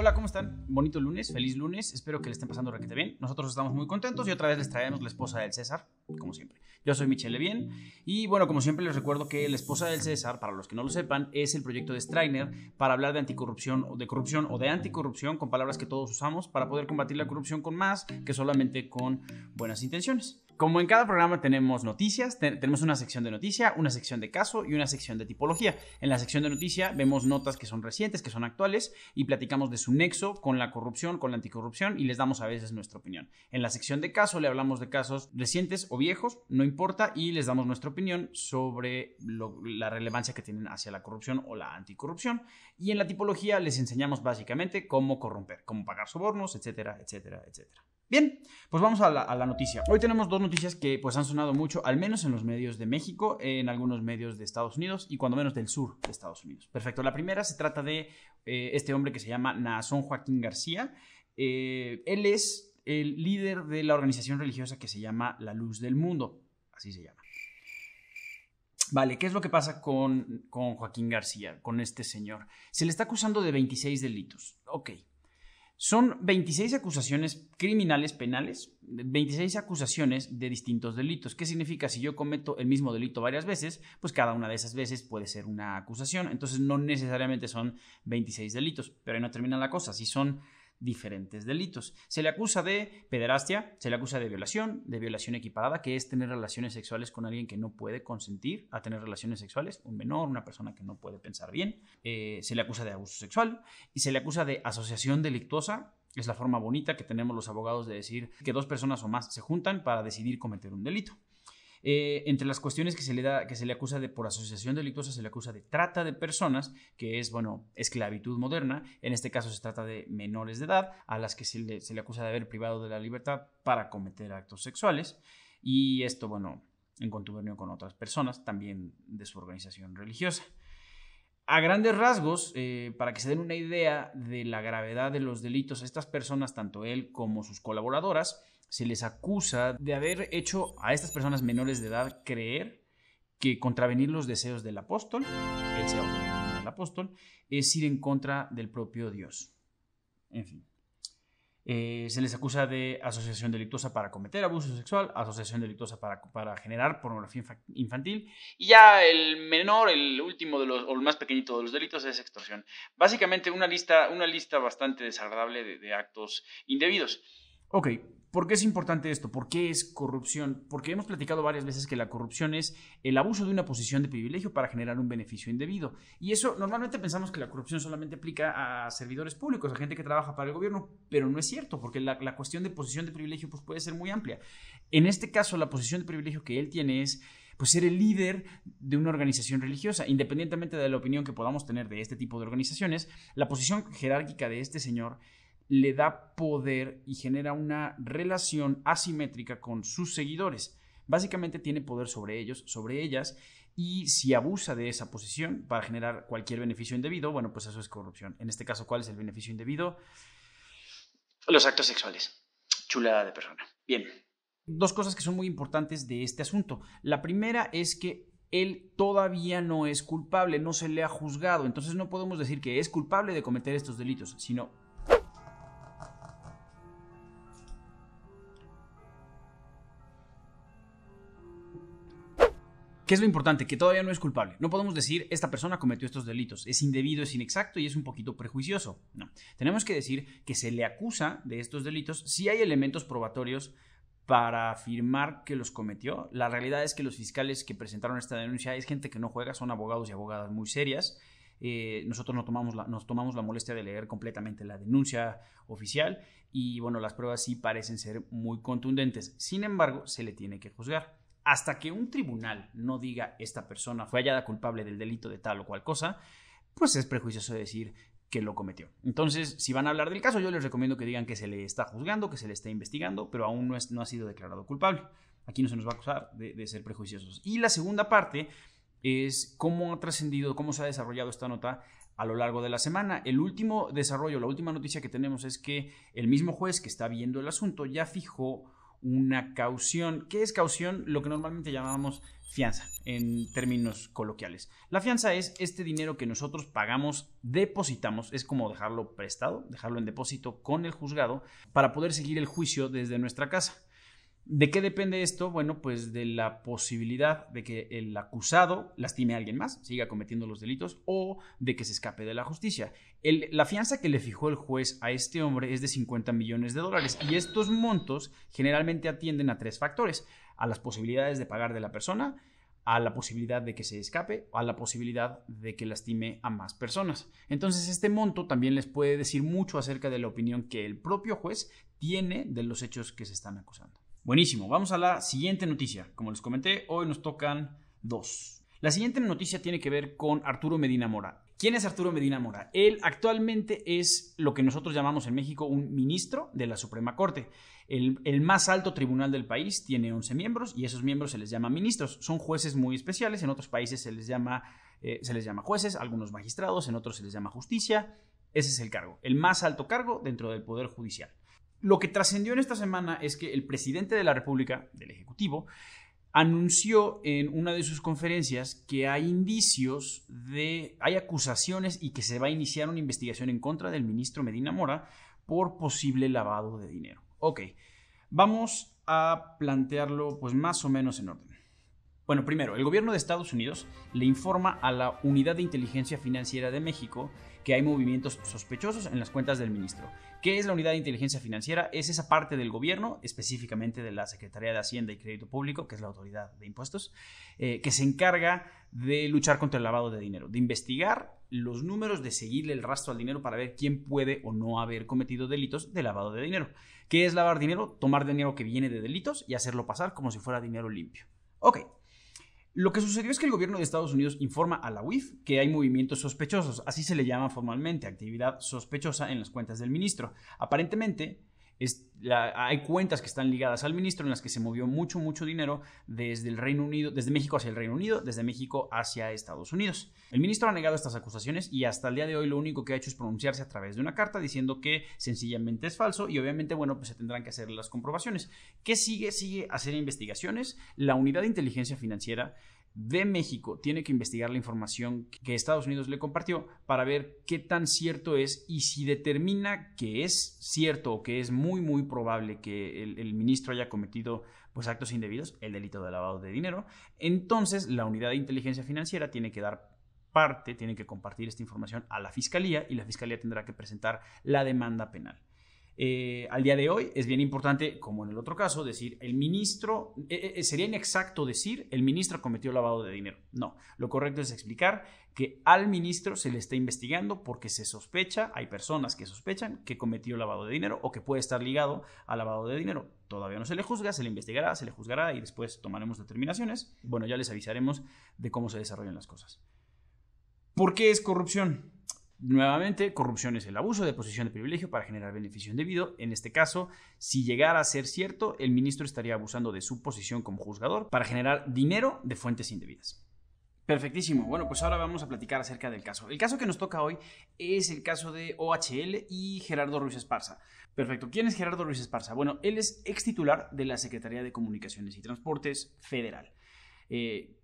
Hola, ¿cómo están? Bonito lunes, feliz lunes, espero que le estén pasando requete bien. Nosotros estamos muy contentos y otra vez les traemos la esposa del César, como siempre. Yo soy Michelle Levien y bueno, como siempre les recuerdo que la esposa del César, para los que no lo sepan, es el proyecto de Strainer para hablar de anticorrupción o de corrupción o de anticorrupción con palabras que todos usamos para poder combatir la corrupción con más que solamente con buenas intenciones. Como en cada programa tenemos noticias, tenemos una sección de noticia, una sección de caso y una sección de tipología. En la sección de noticia vemos notas que son recientes, que son actuales y platicamos de su nexo con la corrupción, con la anticorrupción y les damos a veces nuestra opinión. En la sección de caso le hablamos de casos recientes o viejos, no importa, y les damos nuestra opinión sobre la relevancia que tienen hacia la corrupción o la anticorrupción. Y en la tipología les enseñamos básicamente cómo corromper, cómo pagar sobornos, etcétera, etcétera, etcétera. Bien, pues vamos a la, noticia. Hoy tenemos dos noticias que pues han sonado mucho, al menos en los medios de México, en algunos medios de Estados Unidos y cuando menos del sur de Estados Unidos. Perfecto, la primera se trata de eh, este hombre que se llama Naasón Joaquín García. Eh, él es el líder de la organización religiosa que se llama La Luz del Mundo, así se llama. Vale, ¿qué es lo que pasa con, con Joaquín García, con este señor? Se le está acusando de 26 delitos. Ok, son 26 acusaciones criminales penales, 26 acusaciones de distintos delitos. ¿Qué significa? Si yo cometo el mismo delito varias veces, pues cada una de esas veces puede ser una acusación. Entonces no necesariamente son 26 delitos, pero ahí no termina la cosa. Si son diferentes delitos. Se le acusa de pederastia, se le acusa de violación, de violación equiparada, que es tener relaciones sexuales con alguien que no puede consentir a tener relaciones sexuales, un menor, una persona que no puede pensar bien. Eh, se le acusa de abuso sexual y se le acusa de asociación delictuosa. Es la forma bonita que tenemos los abogados de decir que dos personas o más se juntan para decidir cometer un delito. Eh, entre las cuestiones que se le da, que se le acusa de por asociación delictuosa, se le acusa de trata de personas, que es, bueno, esclavitud moderna. En este caso se trata de menores de edad, a las que se le, se le acusa de haber privado de la libertad para cometer actos sexuales. Y esto, bueno, en contubernio con otras personas, también de su organización religiosa. A grandes rasgos, eh, para que se den una idea de la gravedad de los delitos, estas personas, tanto él como sus colaboradoras, se les acusa de haber hecho a estas personas menores de edad creer que contravenir los deseos del apóstol, él se el apóstol, es ir en contra del propio Dios. En fin. Eh, se les acusa de asociación delictuosa para cometer abuso sexual, asociación delictuosa para, para generar pornografía infantil, y ya el menor, el último de los, o el más pequeñito de los delitos es extorsión. Básicamente una lista, una lista bastante desagradable de, de actos indebidos. Ok, ¿Por qué es importante esto? ¿Por qué es corrupción? Porque hemos platicado varias veces que la corrupción es el abuso de una posición de privilegio para generar un beneficio indebido. Y eso normalmente pensamos que la corrupción solamente aplica a servidores públicos, a gente que trabaja para el gobierno, pero no es cierto, porque la, cuestión de posición de privilegio pues, puede ser muy amplia. En este caso, la posición de privilegio que él tiene es pues ser el líder de una organización religiosa. Independientemente de la opinión que podamos tener de este tipo de organizaciones, la posición jerárquica de este señor le da poder y genera una relación asimétrica con sus seguidores. Básicamente tiene poder sobre ellos, sobre ellas, y si abusa de esa posición para generar cualquier beneficio indebido, bueno, pues eso es corrupción. En este caso, ¿cuál es el beneficio indebido? Los actos sexuales. Chulada de persona. Bien. Dos cosas que son muy importantes de este asunto. La primera es que él todavía no es culpable, no se le ha juzgado, entonces no podemos decir que es culpable de cometer estos delitos, sino ¿Qué es lo importante? Que todavía no es culpable. No podemos decir, esta persona cometió estos delitos. Es indebido, es inexacto y es un poquito prejuicioso. No. Tenemos que decir que se le acusa de estos delitos si hay elementos probatorios para afirmar que los cometió. La realidad es que los fiscales que presentaron esta denuncia es gente que no juega, son abogados y abogadas muy serias. Eh, nosotros no tomamos la, nos tomamos la molestia de leer completamente la denuncia oficial y bueno, las pruebas sí parecen ser muy contundentes. Sin embargo, se le tiene que juzgar hasta que un tribunal no diga esta persona fue hallada culpable del delito de tal o cual cosa, pues es prejuicioso decir que lo cometió. Entonces, si van a hablar del caso, yo les recomiendo que digan que se le está juzgando, que se le está investigando, pero aún no, es, no ha sido declarado culpable. Aquí no se nos va a acusar de, de ser prejuiciosos. Y la segunda parte es cómo ha trascendido, cómo se ha desarrollado esta nota a lo largo de la semana. El último desarrollo, la última noticia que tenemos es que el mismo juez que está viendo el asunto ya fijó una caución. ¿Qué es caución? Lo que normalmente llamamos fianza en términos coloquiales. La fianza es este dinero que nosotros pagamos, depositamos, es como dejarlo prestado, dejarlo en depósito con el juzgado para poder seguir el juicio desde nuestra casa. ¿De qué depende esto? Bueno, pues de la posibilidad de que el acusado lastime a alguien más, siga cometiendo los delitos o de que se escape de la justicia. La fianza que le fijó el juez a este hombre es de 50 millones de dólares y estos montos generalmente atienden a tres factores, a las posibilidades de pagar de la persona, a la posibilidad de que se escape, a la posibilidad de que lastime a más personas. Entonces este monto también les puede decir mucho acerca de la opinión que el propio juez tiene de los hechos que se están acusando. Buenísimo, vamos a la siguiente noticia. Como les comenté, hoy nos tocan dos. La siguiente noticia tiene que ver con Arturo Medina Mora. ¿Quién es Arturo Medina Mora? Él actualmente es lo que nosotros llamamos en México un ministro de la Suprema Corte. El, más alto tribunal del país tiene 11 miembros y esos miembros se les llama ministros. Son jueces muy especiales, en otros países se les llama, eh, se les llama jueces, algunos magistrados, en otros se les llama justicia. Ese es el cargo, el más alto cargo dentro del Poder Judicial. Lo que trascendió en esta semana es que el presidente de la República, del Ejecutivo, anunció en una de sus conferencias que hay indicios de, hay acusaciones y que se va a iniciar una investigación en contra del ministro Medina Mora por posible lavado de dinero. Ok, vamos a plantearlo pues más o menos en orden. Bueno, primero, el gobierno de Estados Unidos le informa a la Unidad de Inteligencia Financiera de México que hay movimientos sospechosos en las cuentas del ministro. ¿Qué es la Unidad de Inteligencia Financiera? Es esa parte del gobierno, específicamente de la Secretaría de Hacienda y Crédito Público, que es la autoridad de impuestos, eh, que se encarga de luchar contra el lavado de dinero, de investigar los números, de seguirle el rastro al dinero para ver quién puede o no haber cometido delitos de lavado de dinero. ¿Qué es lavar dinero? Tomar dinero que viene de delitos y hacerlo pasar como si fuera dinero limpio. Ok, lo que sucedió es que el gobierno de Estados Unidos informa a la UIF que hay movimientos sospechosos, así se le llama formalmente, actividad sospechosa en las cuentas del ministro. Aparentemente, hay cuentas que están ligadas al ministro en las que se movió mucho, mucho dinero desde el Reino Unido, desde México hacia el Reino Unido, desde México hacia Estados Unidos. El ministro ha negado estas acusaciones y hasta el día de hoy lo único que ha hecho es pronunciarse a través de una carta diciendo que sencillamente es falso y obviamente, bueno, pues se tendrán que hacer las comprobaciones. ¿Qué sigue? Sigue hacer investigaciones. La unidad de inteligencia financiera de México tiene que investigar la información que Estados Unidos le compartió para ver qué tan cierto es y si determina que es cierto o que es muy muy probable que el, ministro haya cometido pues actos indebidos, el delito de lavado de dinero, entonces la unidad de inteligencia financiera tiene que dar parte, tiene que compartir esta información a la fiscalía y la fiscalía tendrá que presentar la demanda penal. Eh, al día de hoy es bien importante, como en el otro caso, decir el ministro, eh, eh, sería inexacto decir el ministro cometió lavado de dinero. No, lo correcto es explicar que al ministro se le está investigando porque se sospecha, hay personas que sospechan que cometió lavado de dinero o que puede estar ligado al lavado de dinero. Todavía no se le juzga, se le investigará, se le juzgará y después tomaremos determinaciones. Bueno, ya les avisaremos de cómo se desarrollan las cosas. ¿Por qué es corrupción? Nuevamente, corrupción es el abuso de posición de privilegio para generar beneficio indebido. En este caso, si llegara a ser cierto, el ministro estaría abusando de su posición como juzgador para generar dinero de fuentes indebidas. Perfectísimo. Bueno, pues ahora vamos a platicar acerca del caso. El caso que nos toca hoy es el caso de OHL y Gerardo Ruiz Esparza. Perfecto. ¿Quién es Gerardo Ruiz Esparza? Bueno, él es ex titular de la Secretaría de Comunicaciones y Transportes Federal. Eh,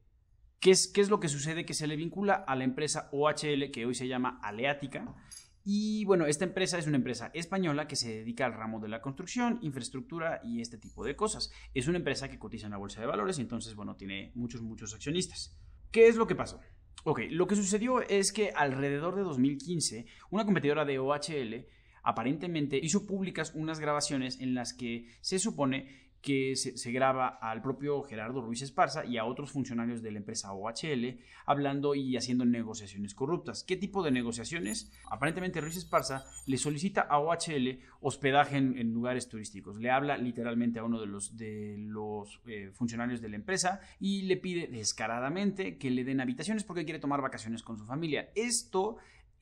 ¿Qué es, lo que sucede? Que se le vincula a la empresa OHL, que hoy se llama Aleática. Y bueno, esta empresa es una empresa española que se dedica al ramo de la construcción, infraestructura y este tipo de cosas. Es una empresa que cotiza en la bolsa de valores y entonces, bueno, tiene muchos, muchos accionistas. ¿Qué es lo que pasó? Ok, lo que sucedió es que alrededor de 2015, una competidora de OHL aparentemente hizo públicas unas grabaciones en las que se supone que se, graba al propio Gerardo Ruiz Esparza y a otros funcionarios de la empresa OHL hablando y haciendo negociaciones corruptas. ¿Qué tipo de negociaciones? Aparentemente Ruiz Esparza le solicita a OHL hospedaje en, lugares turísticos. Le habla literalmente a uno de los, de los eh, funcionarios de la empresa y le pide descaradamente que le den habitaciones porque quiere tomar vacaciones con su familia. Esto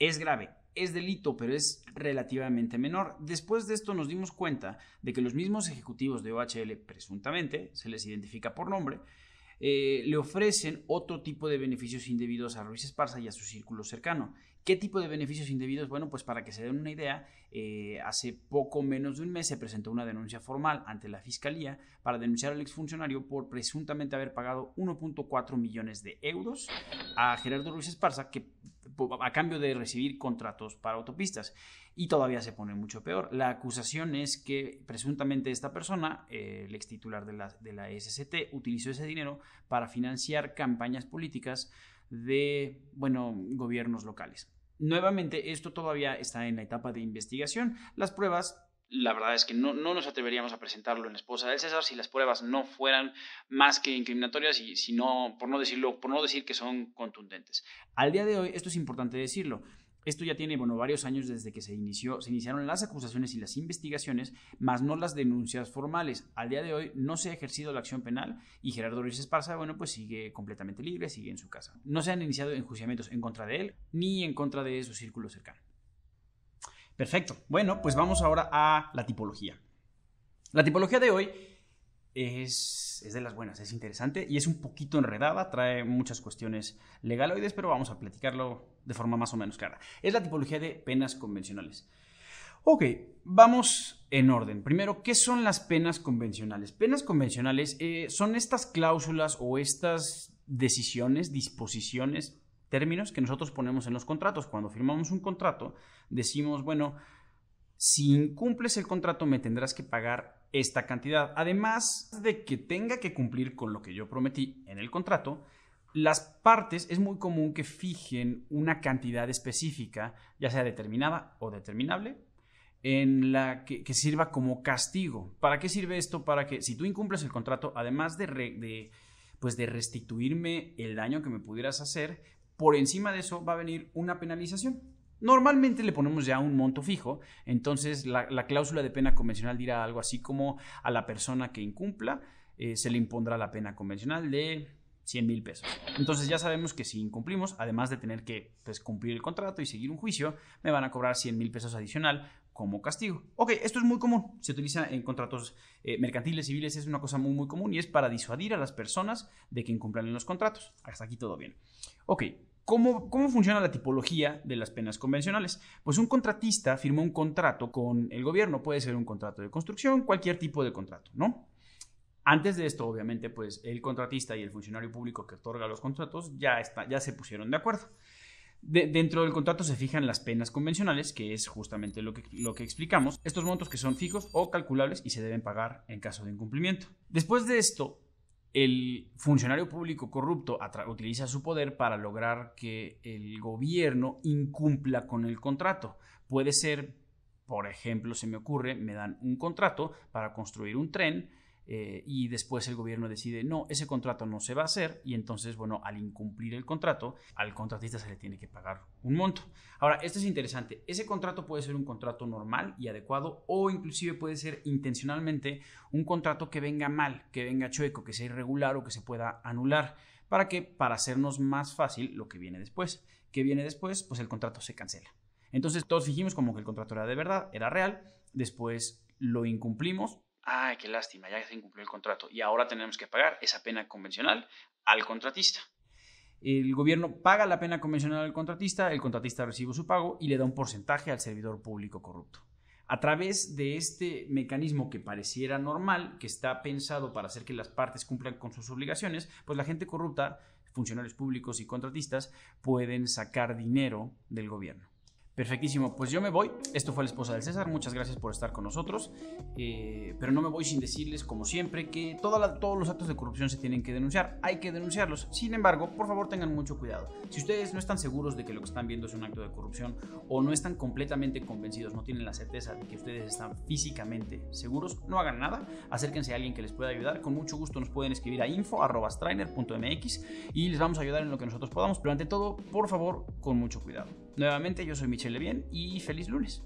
es grave es delito, pero es relativamente menor. Después de esto nos dimos cuenta de que los mismos ejecutivos de OHL, presuntamente, se les identifica por nombre, eh, le ofrecen otro tipo de beneficios indebidos a Ruiz Esparza y a su círculo cercano. ¿Qué tipo de beneficios indebidos? Bueno, pues para que se den una idea, eh, hace poco menos de un mes se presentó una denuncia formal ante la Fiscalía para denunciar al exfuncionario por presuntamente haber pagado 1.4 millones de euros a Gerardo Ruiz Esparza que, a cambio de recibir contratos para autopistas. Y todavía se pone mucho peor. La acusación es que presuntamente esta persona, eh, el ex titular de la, de la SCT, utilizó ese dinero para financiar campañas políticas de, bueno, gobiernos locales. Nuevamente, esto todavía está en la etapa de investigación. Las pruebas la verdad es que no, nos atreveríamos a presentarlo en esposa del César si las pruebas no fueran más que incriminatorias y si no, por no decirlo, por no decir que son contundentes. Al día de hoy, esto es importante decirlo. Esto ya tiene, bueno, varios años desde que se inició, se iniciaron las acusaciones y las investigaciones, más no las denuncias formales. Al día de hoy no se ha ejercido la acción penal y Gerardo Ruiz Esparza, bueno, pues sigue completamente libre, sigue en su casa. No se han iniciado enjuiciamientos en contra de él ni en contra de su círculo cercano. Perfecto. Bueno, pues vamos ahora a la tipología. La tipología de hoy es, de las buenas, es interesante y es un poquito enredada, trae muchas cuestiones legaloides, pero vamos a platicarlo de forma más o menos clara. Es la tipología de penas convencionales. Ok, vamos en orden. Primero, ¿qué son las penas convencionales? Penas convencionales eh, son estas cláusulas o estas decisiones, disposiciones, términos que nosotros ponemos en los contratos. Cuando firmamos un contrato, decimos, bueno, si incumples el contrato me tendrás que pagar esta cantidad. Además de que tenga que cumplir con lo que yo prometí en el contrato, las partes es muy común que fijen una cantidad específica, ya sea determinada o determinable, en la que, sirva como castigo. ¿Para qué sirve esto? Para que si tú incumples el contrato, además de, pues de restituirme el daño que me pudieras hacer, por encima de eso va a venir una penalización. Normalmente le ponemos ya un monto fijo, entonces la, cláusula de pena convencional dirá algo así como a la persona que incumpla eh, se le impondrá la pena convencional de 100 mil pesos. Entonces ya sabemos que si incumplimos, además de tener que pues, cumplir el contrato y seguir un juicio, me van a cobrar 100 mil pesos adicional como castigo. Ok, esto es muy común, se utiliza en contratos eh, mercantiles, civiles, es una cosa muy muy común y es para disuadir a las personas de que incumplan los contratos. Hasta aquí todo bien. Ok, ¿Cómo, funciona la tipología de las penas convencionales? Pues un contratista firma un contrato con el gobierno, puede ser un contrato de construcción, cualquier tipo de contrato, ¿no? Antes de esto, obviamente, pues el contratista y el funcionario público que otorga los contratos ya, está, ya se pusieron de acuerdo. Dentro del contrato se fijan las penas convencionales, que es justamente lo que, lo que explicamos, estos montos que son fijos o calculables y se deben pagar en caso de incumplimiento. Después de esto, el funcionario público corrupto utiliza su poder para lograr que el gobierno incumpla con el contrato. Puede ser, por ejemplo, se me ocurre, me dan un contrato para construir un tren eh, y después el gobierno decide, no, ese contrato no se va a hacer y entonces, bueno, al incumplir el contrato, al contratista se le tiene que pagar un monto. Ahora, esto es interesante, ese contrato puede ser un contrato normal y adecuado o inclusive puede ser intencionalmente un contrato que venga mal, que venga chueco, que sea irregular o que se pueda anular. ¿Para qué? Para hacernos más fácil lo que viene después. ¿Qué viene después? Pues el contrato se cancela. Entonces todos fijimos como que el contrato era de verdad, era real, después lo incumplimos, ay, qué lástima, ya se incumplió el contrato y ahora tenemos que pagar esa pena convencional al contratista. El gobierno paga la pena convencional al contratista, el contratista recibe su pago y le da un porcentaje al servidor público corrupto. A través de este mecanismo que pareciera normal, que está pensado para hacer que las partes cumplan con sus obligaciones, pues la gente corrupta, funcionarios públicos y contratistas, pueden sacar dinero del gobierno. Perfectísimo, pues yo me voy. Esto fue la esposa del César. Muchas gracias por estar con nosotros. Eh, pero no me voy sin decirles, como siempre, que todos los actos de corrupción se tienen que denunciar. Hay que denunciarlos. Sin embargo, por favor tengan mucho cuidado. Si ustedes no están seguros de que lo que están viendo es un acto de corrupción o no están completamente convencidos, no tienen la certeza de que ustedes están físicamente seguros, no hagan nada. Acérquense a alguien que les pueda ayudar. Con mucho gusto nos pueden escribir a info.strainer.mx y les vamos a ayudar en lo que nosotros podamos. Pero ante todo, por favor, con mucho cuidado. Nuevamente, yo soy Michelle Bien y feliz lunes.